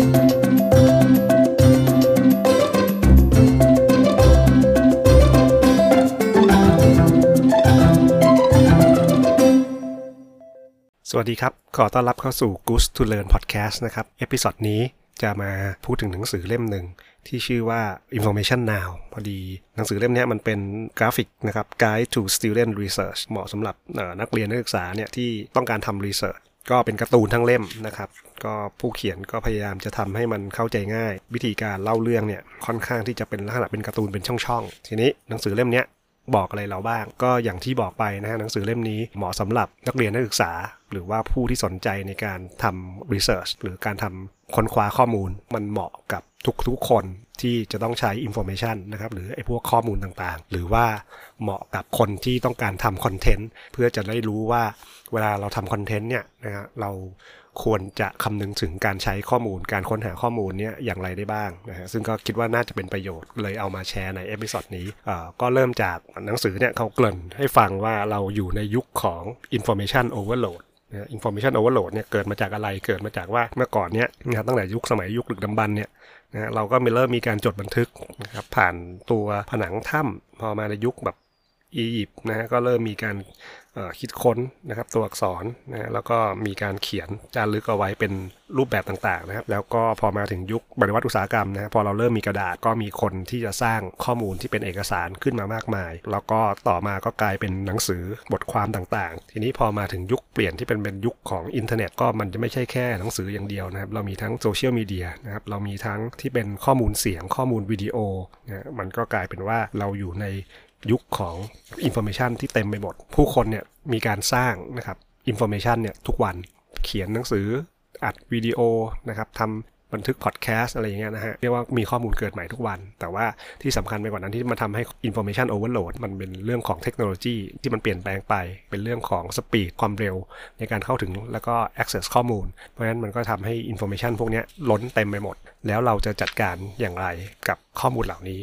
สวัสดีครับ ขอต้อนรับเข้าสู่ Goose to Learn Podcast นะครับ เอพิ o d ดนี้จะมาพูดถึงหนังสือเล่มหนึ่ง ที่ชื่อว่า Information Now พอดี หนังสือเล่มนี้มันเป็นกราฟิกนะครับ Guide to Student Research เหมาะสำหรับนักเรียนนักศึกษาเนี่ยที่ต้องการทำ research ก็เป็นการ์ตูนทั้งเล่มนะครับ ก็ผู้เขียนก็พยายามจะทำให้มันเข้าใจง่าย วิธีการเล่าเรื่องเนี่ยค่อนข้างที่จะเป็นลักษณะเป็นการ์ตูนเป็นช่องๆทีนี้หนังสือเล่มนี้ บอกอะไรเราบ้าง ก็อย่างที่บอกไปนะฮะหนังสือเล่มนี้เหมาะสำหรับนักเรียนนักศึกษา หรือว่าผู้ที่สนใจในการทำ research หรือการทำค้นคว้าข้อมูลมันเหมาะกับทุกๆคนที่จะต้องใช้ information นะครับหรือไอ้พวกข้อมูลต่างๆ หรือว่าเหมาะกับคนที่ต้องการทำคอนเทนต์เพื่อจะได้รู้ว่าเวลาเราทำคอนเทนต์เนี่ยนะฮะเรา ควรจะคำนึงถึงการใช้ข้อมูล การค้นหาข้อมูลเนี่ยอย่างไรได้บ้างนะฮะซึ่งก็คิดว่าน่าจะเป็นประโยชน์เลยเอามาแชร์ในเอพิ o d ดนี้ก็เริ่มจากหนังสือเนี่ยเขาเกริ่นให้ฟังว่าเราอยู่ในยุคของ information overload นะ information overload เนี่ยเกิดมาจากอะไรเกิดมาจากว่าเมื่อก่อนเนี่ยนะตั้งแต่ยุคสมัยยุคดึกดำบรรพ์เนี่ยนะเราก็เริ่มมีการจดบันทึกนะครับผ่านตัวผนังถ้ำพอมาในยุคแบบอียิปต์นะฮะก็เริ่มมีการ คิดค้นนะครับตัวอักษรนะแล้วก็มีการเขียนจารึกเอาไว้เป็นรูปแบบต่างๆนะครับ แล้วก็พอมาถึงยุคปฏิวัติอุตสาหกรรมนะพอเราเริ่มมีกระดาษก็มีคนที่จะสร้างข้อมูลที่เป็นเอกสารขึ้นมามากมาย แล้วก็ต่อมาก็กลายเป็นหนังสือบทความต่างๆ ทีนี้พอมาถึงยุคเปลี่ยนที่เป็นเป็นยุคของอินเทอร์เน็ตก็มันจะไม่ใช่แค่หนังสืออย่างเดียวนะครับเรามีทั้งโซเชียลมีเดียนะครับเรามีทั้งที่เป็นข้อมูลเสียงข้อมูลวิดีโอนะมันก็กลายเป็นว่าเราอยู่ใน ยุคของ information ที่เต็มไปหมด ผู้คนเนี่ยมีการสร้างนะครับ information เนี่ยทุกวันเขียนหนังสืออัดวิดีโอนะครับทำบันทึกพอดแคสต์อะไรอย่างเงี้ยนะฮะเรียกว่ามีข้อมูลเกิดใหม่ทุกวัน แต่ว่าที่สำคัญไปกว่านั้นที่มาทำให้ information overload มันเป็นเรื่องของเทคโนโลยีที่มันเปลี่ยนแปลงไป เป็นเรื่องของ speed ความเร็ว ในการเข้าถึงแล้วก็ access ข้อมูล เพราะฉะนั้นมันก็ทำให้ information พวกนี้ล้นเต็มไปหมด แล้วเราจะจัดการอย่างไรกับข้อมูลเหล่านี้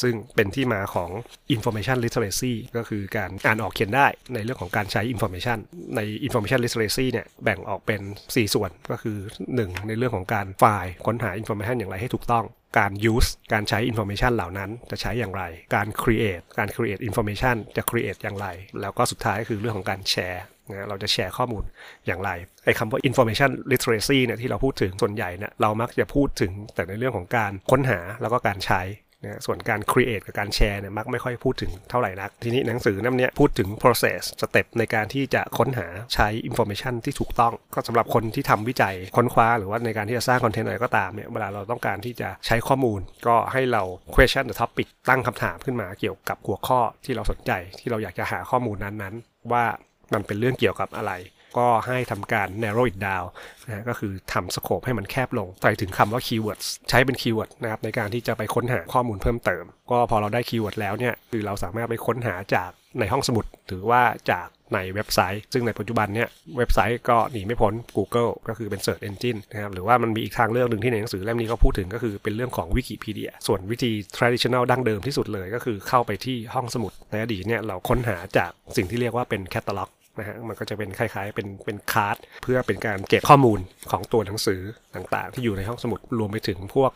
ซึ่งเป็นที่มาของ information literacy ก็คือการอ่านออกเขียนได้ในเรื่องของการใช้ information ใน information literacy เนี่ยแบ่งออกเป็น 4 ส่วนก็คือ 1 ในเรื่องของการไฟล์ค้นหา information อย่างไรให้ถูกต้องการ use การใช้ information เหล่านั้นจะใช้อย่างไร การ create การ create information จะ create อย่างไร แล้วก็สุดท้ายก็คือเรื่องของการแชร์นะเราจะแชร์ข้อมูลอย่างไรไอ้คำว่า information literacy เนี่ยที่เราพูดถึงส่วนใหญ่เนี่ยเรามักจะพูดถึงแต่ในเรื่องของการค้นหาแล้วก็การใช้ นะส่วนการ create กับการแชร์เนี่ยมักไม่ค่อยพูดถึงเท่าไหร่นัก ทีนี้หนังสือนั่นเนี่ยพูดถึง process step ในการที่จะค้นหาใช้ information ที่ถูกต้อง ก็สำหรับคนที่ทำวิจัยค้นคว้าหรือว่าในการที่จะสร้างคอนเทนต์อะไรก็ตามเนี่ยเวลาเราต้องการที่จะใช้ข้อมูล ก็ให้เรา question the topic ตั้งคำถามขึ้นมาเกี่ยวกับหัวข้อที่เราสนใจ ที่เราอยากจะหาข้อมูลนั้นๆ ว่ามันเป็นเรื่องเกี่ยวกับอะไร ก็ให้ทำการ narrow it down นะก็คือทำสโคปให้มันแคบลงใส่ถึงคำว่า keywords ใช้เป็น keyword นะครับในการที่จะไปค้นหาข้อมูลเพิ่มเติม ก็พอเราได้ keyword แล้วเนี่ยคือเราสามารถไปค้นหาจากในห้องสมุดหรือว่าจากในเว็บไซต์ ซึ่งในปัจจุบันเนี่ยเว็บไซต์ก็หนีไม่พ้น Google ก็คือเป็น Search Engine นะครับหรือว่ามันมีอีกทางเลือกหนึ่งที่ในหนังสือเล่มนี้เขาพูดถึงก็คือเป็นเรื่องของ Wikipedia ส่วนวิธี traditional ดั้งเดิมที่สุดเลย ก็คือเข้าไปที่ห้องสมุดในอดีตเนี่ยเราค้นหาจากสิ่งที่เรียกว่าเป็น catalog นะฮะมันก็จะเป็นคล้ายๆ เป็นเป็น card เพื่อเป็นการเก็บข้อมูลของตัวหนังสือต่างๆ ที่อยู่ในห้องสมุดรวมไปถึงพวก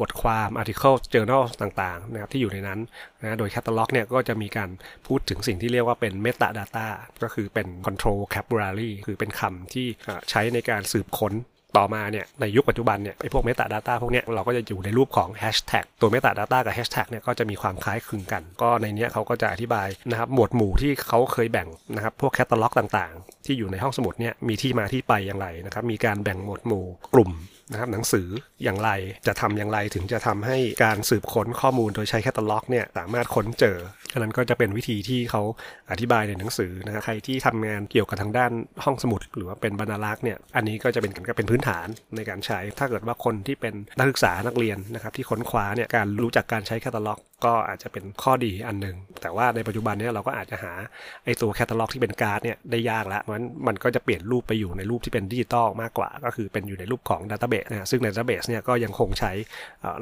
บทความอาร์ติเคิลเจอ journal ต่างๆนะครับที่อยู่ในนั้นนะโดยแคตตาล็อกเนี่ยก็จะมีการพูดถึงสิ่งที่เรียกว่าเป็น metadata ก็คือเป็น Control Vocabulary คือเป็นคำที่ใช้ในการสืบค้น ต่อมาเนี่ยในยุคปัจจุบันเนี่ยไอ้พวก Meta Data พวกเนี้ยเราก็จะอยู่ในรูปของ Hashtag ตัว Meta Data กับ Hashtag เนี่ยก็จะมีความคล้ายคลึงกัน ก็ในนี้เขาก็จะอธิบายนะครับหมวดหมู่ที่เขาเคยแบ่งนะครับพวกแคตตาล็อกต่างๆ ที่อยู่ในห้องสมุดเนี่ยมีที่มาที่ไปอย่างไรนะครับมีการแบ่งหมวดหมู่กลุ่ม นะครับหนังสืออย่างไรจะทำอย่างไรถึงจะทำให้การสืบค้นข้อมูลโดยใช้แคตตาล็อกเนี่ยสามารถค้นเจออันนั้นก็จะเป็นวิธีที่เขาอธิบายในหนังสือนะครับใครที่ทำงานเกี่ยวกับทางด้านห้องสมุด หรือว่าเป็นบรรลักษ์เนี่ยอันนี้ก็จะเป็นก็เป็นพื้นฐานในการใช้ ถ้าเกิดว่าคนที่เป็นนักศึกษานักเรียนนะครับที่ค้นคว้าเนี่ยการรู้จักการใช้แคตตาล็อกก็อาจจะเป็นข้อดีอันหนึ่ง แต่ว่าในปัจจุบันเนี้ยเราก็อาจจะหาไอ้ตัวแคตตาล็อกที่เป็นการ์ดเนี่ยได้ยากแล้วเพราะฉะนั้นมันก็จะเปลี่ยนรูปไปอยู่ในรูปที่เป็นดิจิตอลมากกว่า ก็คือเป็นอยู่ในรูปของ database นะซึ่งใน database เนี่ยก็ยังคงใช้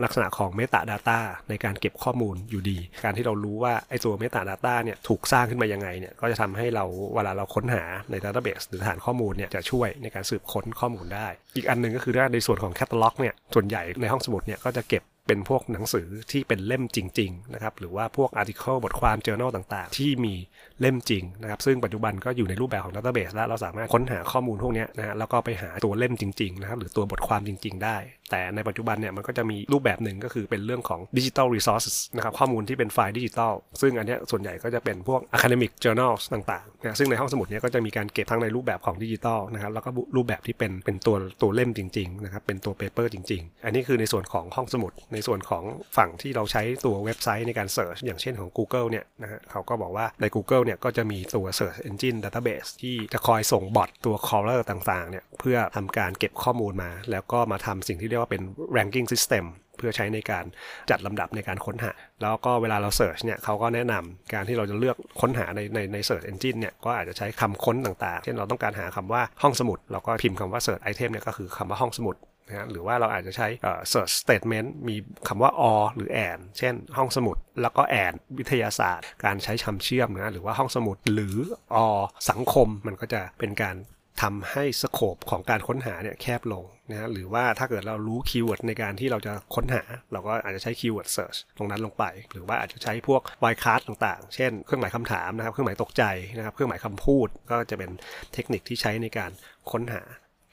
ลักษณะของ metadata ในการเก็บข้อมูลอยู่ดี การที่เรารู้ว่าไอ้ตัว metadata เนี่ยถูกสร้างขึ้นมายังไงเนี่ยก็จะทำให้เราเวลาเราค้นหาใน database หรือฐานข้อมูลเนี่ยจะช่วยในการสืบค้นข้อมูลได้ อีกอันหนึ่งก็คือในส่วนของแคตตาล็อกเนี่ยส่วนใหญ่ในห้องสมุดเนี่ยก็จะเก็บ เป็นพวกหนังสือที่เป็นเล่มจริงๆนะครับหรือว่าพวก article บทความ journal ต่างๆ ที่มีเล่มจริงนะครับซึ่งปัจจุบันก็อยู่ในรูปแบบของ database แล้วเราสามารถค้นหาข้อมูลพวกนี้นะฮะแล้วก็ไปหาตัวเล่มจริงๆนะครับหรือตัวบทความจริง ๆ ได้แต่ในปัจจุบันเนี่ยมันก็จะมีรูปแบบหนึ่งก็คือเป็นเรื่องของ digital resource นะครับข้อมูลที่เป็นไฟล์ดิจิทัลซึ่งอันนี้ส่วนใหญ่ก็จะเป็นพวก academic journals ต่างๆนะซึ่งในห้องสมุดเนี้ยก็จะมีการเก็บทั้งในรูปแบบของดิจิทัลนะครับแล้วก็รูปแบบที่เป็นเป็นตัวตัวเล่มจริงๆนะครับเป็นตัว paper จริง ๆ อันนี้คือในส่วนของห้องสมุด ในส่วนของฝั่งที่เราใช้ตัวเว็บไซต์ในการเสิร์ชอย่างเช่นของ Google เนี่ยนะฮะเขาก็บอกว่าใน Google เนี่ยก็จะมีตัว Search Engine Database ที่จะคอยส่งบอทตัว crawler ต่างๆเนี่ยเพื่อทำการเก็บข้อมูลมา แล้วก็มาทำสิ่งที่รียกว่าเป็น ranking system เพื่อใช้ในการจัดลำดับในการค้นหา แล้วก็เวลาเราเสิร์ชเนี่ยเขาก็แนะนำการที่เราจะเลือกค้นหาในในใน Search Engine เนี่ยก็อาจจะใช้คำค้นต่างๆ เช่นเราต้องการหาคำว่าห้องสมุด เราก็พิมพ์คำว่า Search Item เนี่ยก็คือคำว่าห้องสมุดนะหรือว่าเราอาจจะใช้ search statement มีคำว่า or หรือ and เช่น ห้องสมุด แล้วก็ and วิทยาศาสตร์ การใช้คำเชื่อมนะหรือว่าห้องสมุดหรือ or สังคมมันก็จะเป็นการ ทำให้ scope ของการค้นหาเนี่ยแคบลงนะหรือว่าถ้าเกิดเรารู้ keyword ในการที่เราจะค้นหา เราก็อาจจะใช้ keyword search ตรงนั้นลงไป หรือว่าอาจจะใช้พวกไวคัสต่างๆ เช่นเครื่องหมายคำถามนะครับ เครื่องหมายตกใจนะครับ เครื่องหมายคำพูดก็จะเป็นเทคนิคที่ใช้ในการค้นหา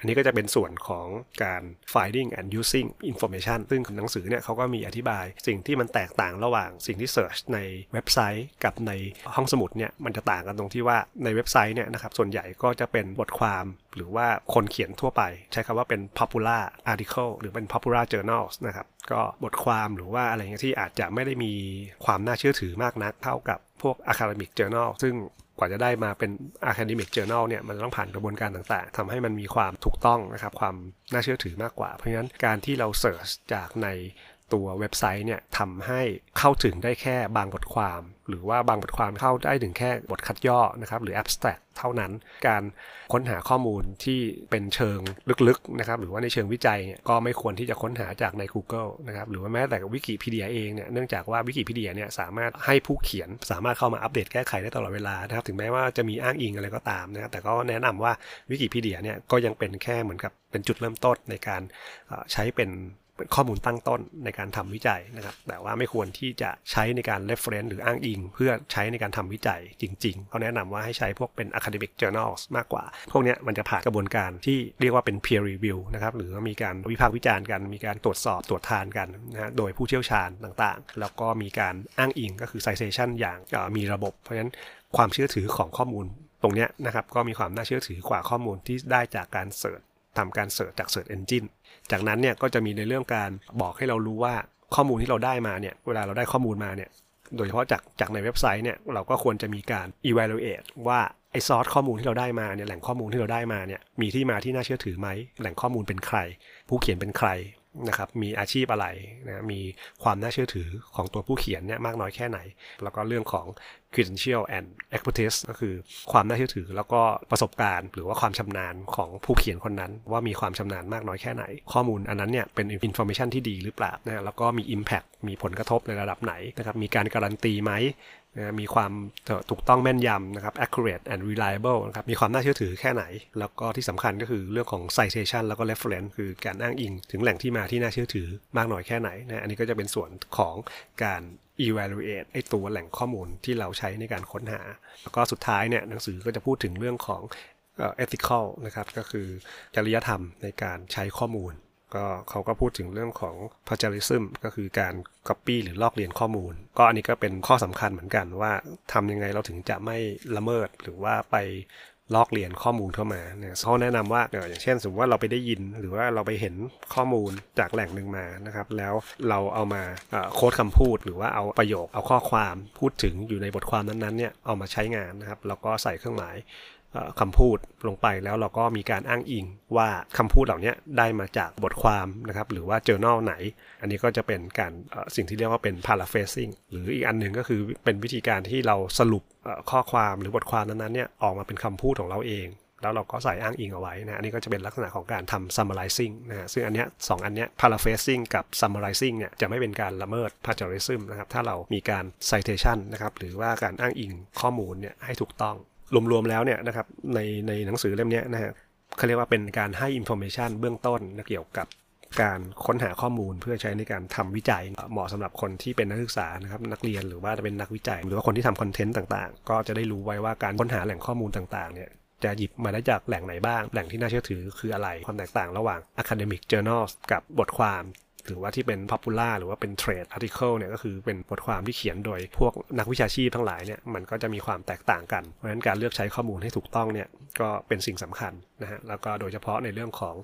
อันนี้ก็จะเป็นส่วนของการ finding and using information ซึ่งหนังสือเนี่ยเขาก็มีอธิบายสิ่งที่มันแตกต่างระหว่างสิ่งที่ search ในเว็บไซต์กับในห้องสมุดเนี่ยมันจะต่างกันตรงที่ว่าในเว็บไซต์เนี่ยนะครับส่วนใหญ่ก็จะเป็นบทความหรือว่าคนเขียนทั่วไป ใช้คำว่าเป็น popular article หรือเป็น popular journals นะครับก็บทความหรือว่าอะไรเงี้ยที่อาจจะไม่ได้มีความน่าเชื่อถือมากนักเท่ากับพวก academic journal ซึ่ง ว่าจะได้มาเป็น academic journal เนี่ยมันต้องผ่านกระบวนการต่างๆทำให้มันมีความถูกต้องนะครับความน่าเชื่อถือมากกว่า เพราะฉะนั้นการที่เราเสิร์ชจากใน ตัวเว็บไซต์เนี่ยทำให้เข้าถึงได้แค่บางบทความ หรือว่าบางบทความเข้าได้ถึงแค่บทคัดย่อนะครับหรือ abstract เท่านั้น การค้นหาข้อมูลที่เป็นเชิงลึกๆนะครับหรือว่าในเชิงวิจัยเนี่ยก็ไม่ควรที่จะค้นหาจากใน Google นะครับหรือว่าแม้แต่วิกิพีเดียเองเนี่ยเนื่องจากว่าวิกิพีเดียเนี่ยสามารถให้ผู้เขียนสามารถเข้ามาอัปเดตแก้ไขได้ตลอดเวลานะครับถึงแม้ว่าจะมีอ้างอิงอะไรก็ตามนะแต่ก็แนะนำว่าวิกิพีเดียเนี่ยก็ยังเป็นแค่เหมือนกับเป็นจุดเริ่มต้นในการใช้เป็น ข้อมูลตั้งต้นในการทำวิจัยนะครับ แต่ว่าไม่ควรที่จะใช้ในการ reference หรืออ้างอิง เพื่อใช้ในการทำวิจัยจริงๆเขาแนะนำว่าให้ใช้พวกเป็น academic journals มากกว่า พวกนี้มันจะผ่านกระบวนการที่เรียกว่าเป็น peer review นะครับหรือมีการวิพากษ์วิจารณ์กันมีการตรวจสอบตรวจทานกันนะโดยผู้เชี่ยวชาญต่างๆ แล้วก็มีการอ้างอิงก็คือ citation อย่างมีระบบ เพราะฉะนั้นความเชื่อถือของข้อมูลตรงนี้นะครับก็มีความน่าเชื่อถือกว่าข้อมูลที่ได้จากการเสิร์ช ทำการเสิร์ชจาก Search Engine จากนั้นเนี่ยก็จะมีในเรื่องการบอกให้เรารู้ว่าข้อมูลที่เราได้มาเนี่ยเวลาเราได้ข้อมูลมาเนี่ยโดยเฉพาะจากจากในเว็บไซต์เนี่ยเราก็ควรจะมีการ evaluate ว่าไอ้ซอสข้อมูลที่เราได้มาเนี่ยแหล่งข้อมูลที่เราได้มาเนี่ยมีที่มาที่น่าเชื่อถือไหมแหล่งข้อมูลเป็นใคร ผู้เขียนเป็นใครนะครับมีอาชีพอะไรนะมีความน่าเชื่อถือของตัวผู้เขียนเนี่ยมากน้อยแค่ไหน แล้วก็เรื่องของ credential and expertise ก็คือความน่าเชื่อถือ แล้วก็ประสบการณ์ หรือว่าความชำนาญของผู้เขียนคนนั้น ว่ามีความชำนาญมากน้อยแค่ไหน ข้อมูลอันนั้นเนี่ยเป็น information ที่ดีหรือเปล่านะแล้วก็มี impact มีผลกระทบในระดับไหนนะครับมีการการันตีไหมนะมีความถูกต้องแม่นยำนะครับ accurate and reliable นะครับ มีความน่าเชื่อถือแค่ไหน แล้วก็ที่สำคัญก็คือเรื่องของ citation แล้วก็ reference คือการอ้างอิง ถึงแหล่งที่มาที่น่าเชื่อถือมากน้อยแค่ไหนนะ อันนี้ก็จะเป็นส่วนของการ evaluate ไอ้ตัวแหล่งข้อมูลที่เราใช้ในการค้นหา แล้วก็สุดท้ายเนี่ยหนังสือก็จะพูดถึงเรื่องของ ethical นะครับก็คือจริยธรรมในการใช้ข้อมูล ก็เขาก็พูดถึงเรื่องของ plagiarism ก็คือการ copy หรือลอกเลียนข้อมูล ก็อันนี้ก็เป็นข้อสำคัญเหมือนกันว่าทำยังไงเราถึงจะไม่ละเมิดหรือว่าไป ลอกเรียนข้อมูลเข้ามาเนี่ยเขาแนะนำว่าอย่างเช่น สมมติว่าเราไปได้ยินหรือว่าเราไปเห็นข้อมูลจากแหล่งหนึ่งมานะครับ แล้วเราเอามาโค้ดคำพูด หรือว่าเอาประโยคเอาข้อความพูดถึงอยู่ในบทความนั้นๆเนี่ยเอามาใช้งานนะครับแล้วก็ใส่เครื่องหมาย คำพูดลงไปแล้วเราก็มีการอ้างอิงว่าคำพูดเหล่านี้ได้มาจากบทความนะครับ หรือว่า journal ไหน อันนี้ก็จะเป็นการสิ่งที่เรียกว่าเป็น paraphrasing หรืออีกอันหนึ่งก็คือเป็นวิธีการที่เราสรุปข้อความหรือบทความนั้นๆเนี่ยออกมาเป็นคำพูดของเราเอง แล้วเราก็ใส่อ้างอิงเอาไว้นะอันนี้ก็จะเป็นลักษณะของการทำ summarizing นะฮะซึ่งอันเนี้ยสองอันเนี้ย paraphrasing กับ summarizing เนี่ยจะไม่เป็นการละเมิด plagiarism นะครับถ้าเรามีการ citation นะครับหรือว่าการอ้างอิงข้อมูลเนี่ยให้ถูกต้อง รวมๆแล้วเนี่ยนะครับในในหนังสือเล่มนี้นะฮะเขาเรียกว่าเป็นการให้ information เบื้องต้นเกี่ยวกับการค้นหาข้อมูลเพื่อใช้ในการทำวิจัยเหมาะสำหรับคนที่เป็นนักศึกษานะครับนักเรียนหรือว่าจะเป็นนักวิจัย หรือว่าคนที่ทำคอนเทนต์ต่างๆ ก็จะได้รู้ไว้ว่าการค้นหาแหล่งข้อมูลต่างๆเนี่ยจะหยิบมาได้จากแหล่งไหนบ้าง แหล่งที่น่าเชื่อถือคืออะไรความแตกต่างระหว่าง academic journals กับบทความ หรือว่าที่เป็น popular หรือว่าเป็น trade article เนี่ยก็คือเป็นบทความที่เขียนโดยพวกนักวิชาชีพทั้งหลายเนี่ยมันก็จะมีความแตกต่างกัน เพราะฉะนั้นการเลือกใช้ข้อมูลให้ถูกต้องเนี่ยก็เป็นสิ่งสำคัญนะฮะแล้วก็โดยเฉพาะในเรื่องของ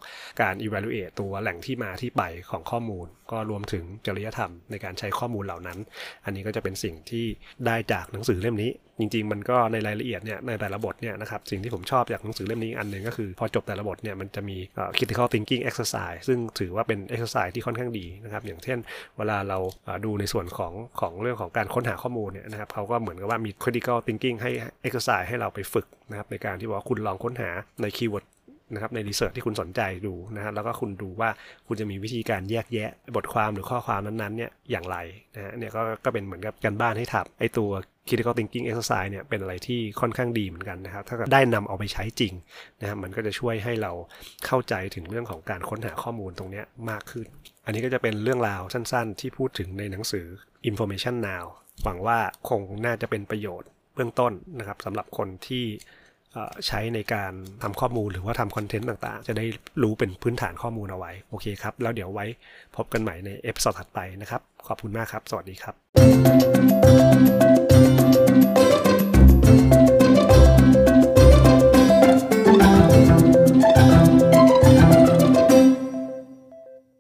การ evaluate ตัวแหล่งที่มาที่ไปของข้อมูล ก็รวมถึงจริยธรรมในการใช้ข้อมูลเหล่านั้น อันนี้ก็จะเป็นสิ่งที่ได้จากหนังสือเล่มนี้ จริง ๆ มันก็ในรายละเอียดเนี่ยในแต่ละบทเนี่ยนะครับสิ่งที่ผมชอบจากหนังสือเล่มนี้อันหนึ่งก็คือพอจบแต่ละบทเนี่ยมันจะมี critical thinking exercise ซึ่งถือว่าเป็น exercise ที่ค่อนข้างดีนะครับอย่างเช่น เวลาเราดูในส่วนของของเรื่องของการค้นหาข้อมูลเนี่ยนะครับเขาก็เหมือนกับว่ามี critical thinking ให้ exercise ให้เราไปฝึกนะครับในการที่ว่าคุณลองค้นหาใน keyword นะครับใน research ที่คุณสนใจดูนะฮะแล้วก็คุณดูว่าคุณจะมีวิธีการแยกแยะบทความหรือข้อความนั้นๆเนี่ยอย่างไรนะฮะเนี่ยก็ก็เป็นเหมือนกับการบ้านให้ทำไอตัว critical thinking exercise เนี่ยเป็นอะไรที่ค่อนข้างดีเหมือนกันนะครับ ถ้าได้นำเอาไปใช้จริงนะครับมันก็จะช่วยให้เราเข้าใจถึงเรื่องของการค้นหาข้อมูลตรงนี้มากขึ้น อันนี้ก็จะเป็นเรื่องราวสั้นๆ ที่พูดถึงในหนังสือ information now หวังว่าคงน่าจะเป็นประโยชน์เบื้องต้นนะครับสำหรับคนที่ ใช้ในการทำข้อมูลหรือว่าทำคอนเทนต์ต่างๆ จะได้รู้เป็นพื้นฐานข้อมูลเอาไว้ โอเคครับ แล้วเดี๋ยวไว้พบกันใหม่ใน episode ถัดไปนะครับ ขอบคุณมากครับ สวัสดีครับ